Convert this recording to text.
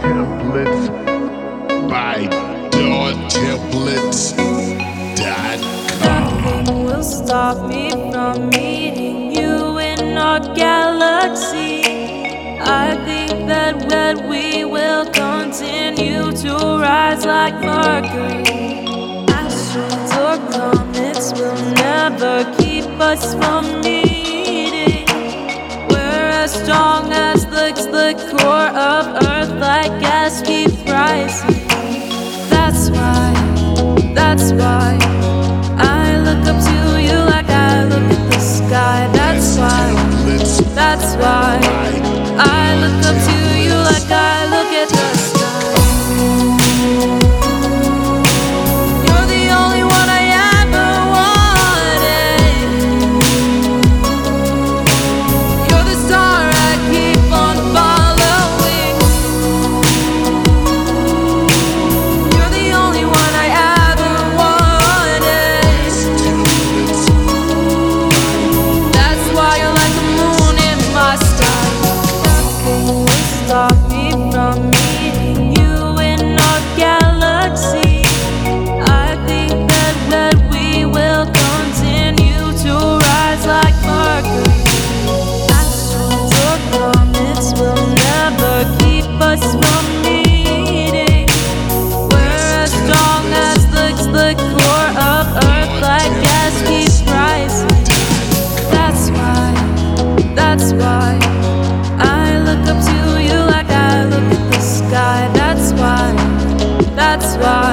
Templates by Nothing will stop me from meeting you in our galaxy. I think that we will continue to rise like Asteroids or comets will never keep us from meeting. We're as strong as overlooks the core of Earth like gas keeps rising. That's why, that's why I look up to you like I look at the sky. That's why, that's why. 봐